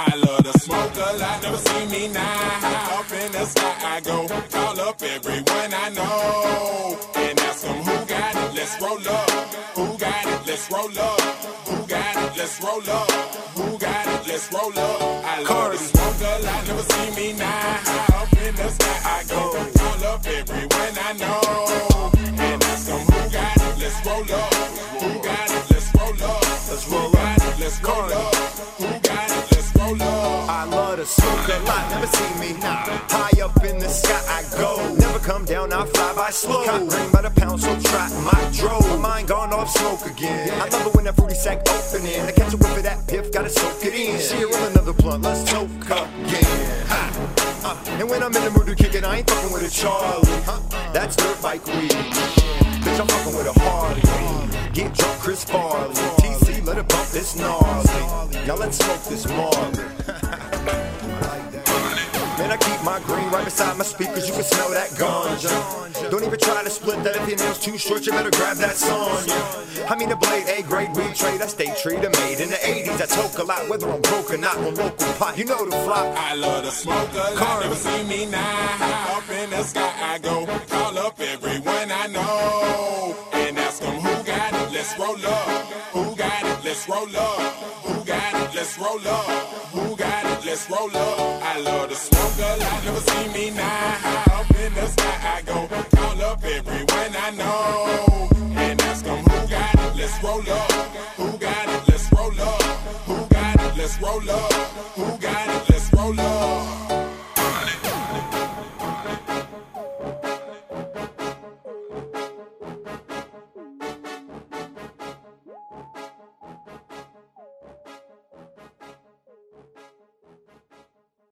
I love to smoke a lot, never see me now. Up in the sky I go, call up everyone I know. And ask them who got it, let's roll up. Who got it, let's roll up. Who got it, let's roll up. Who got it, let's roll up. I love to smoke a lot, never see me now. Up in the sky I go, call up everyone I know. And ask them who got it, let's roll up. Who got it, let's roll up. Let's roll up. let's roll up. I love to smoke a lot, never see me nah. High up in the sky I go, never come down, I fly by slow. Cotton ring by the pound, so trap my drove. My mind gone off smoke again. I love it when that fruity sack opening. I catch a whiff of that piff, gotta soak it in. She roll another blunt, let's smoke again. Uh, and when I'm in the mood to kick it, I ain't fucking with a Charlie. That's dirt bike weed. Bitch, I'm fucking with a Harley. Get drunk, Chris Farley. TC, let it bump this gnarly. Now let's smoke this Marley. Man, I keep my green right beside my speakers. You can smell that ganja. Don't even try to split that if your nails too short. You better grab that Sonya. I mean, the blade A grade weed trade. I stay treated made in the 80s. I toke a lot, whether I'm broke or not on local pot. You know the flop. I love to smoke a lot, never see me now. Up in the sky I go, call up everyone I know. And ask them who got it, let's roll up. Who got it, let's roll up. Who got it, let's roll up. Who got it, let's roll up. I love to smoke a lot, never see me now. High up in the sky I go, call up everyone I know. And ask them who got it, let's roll up. Who got it, let's roll up. Who got it, let's roll up. Who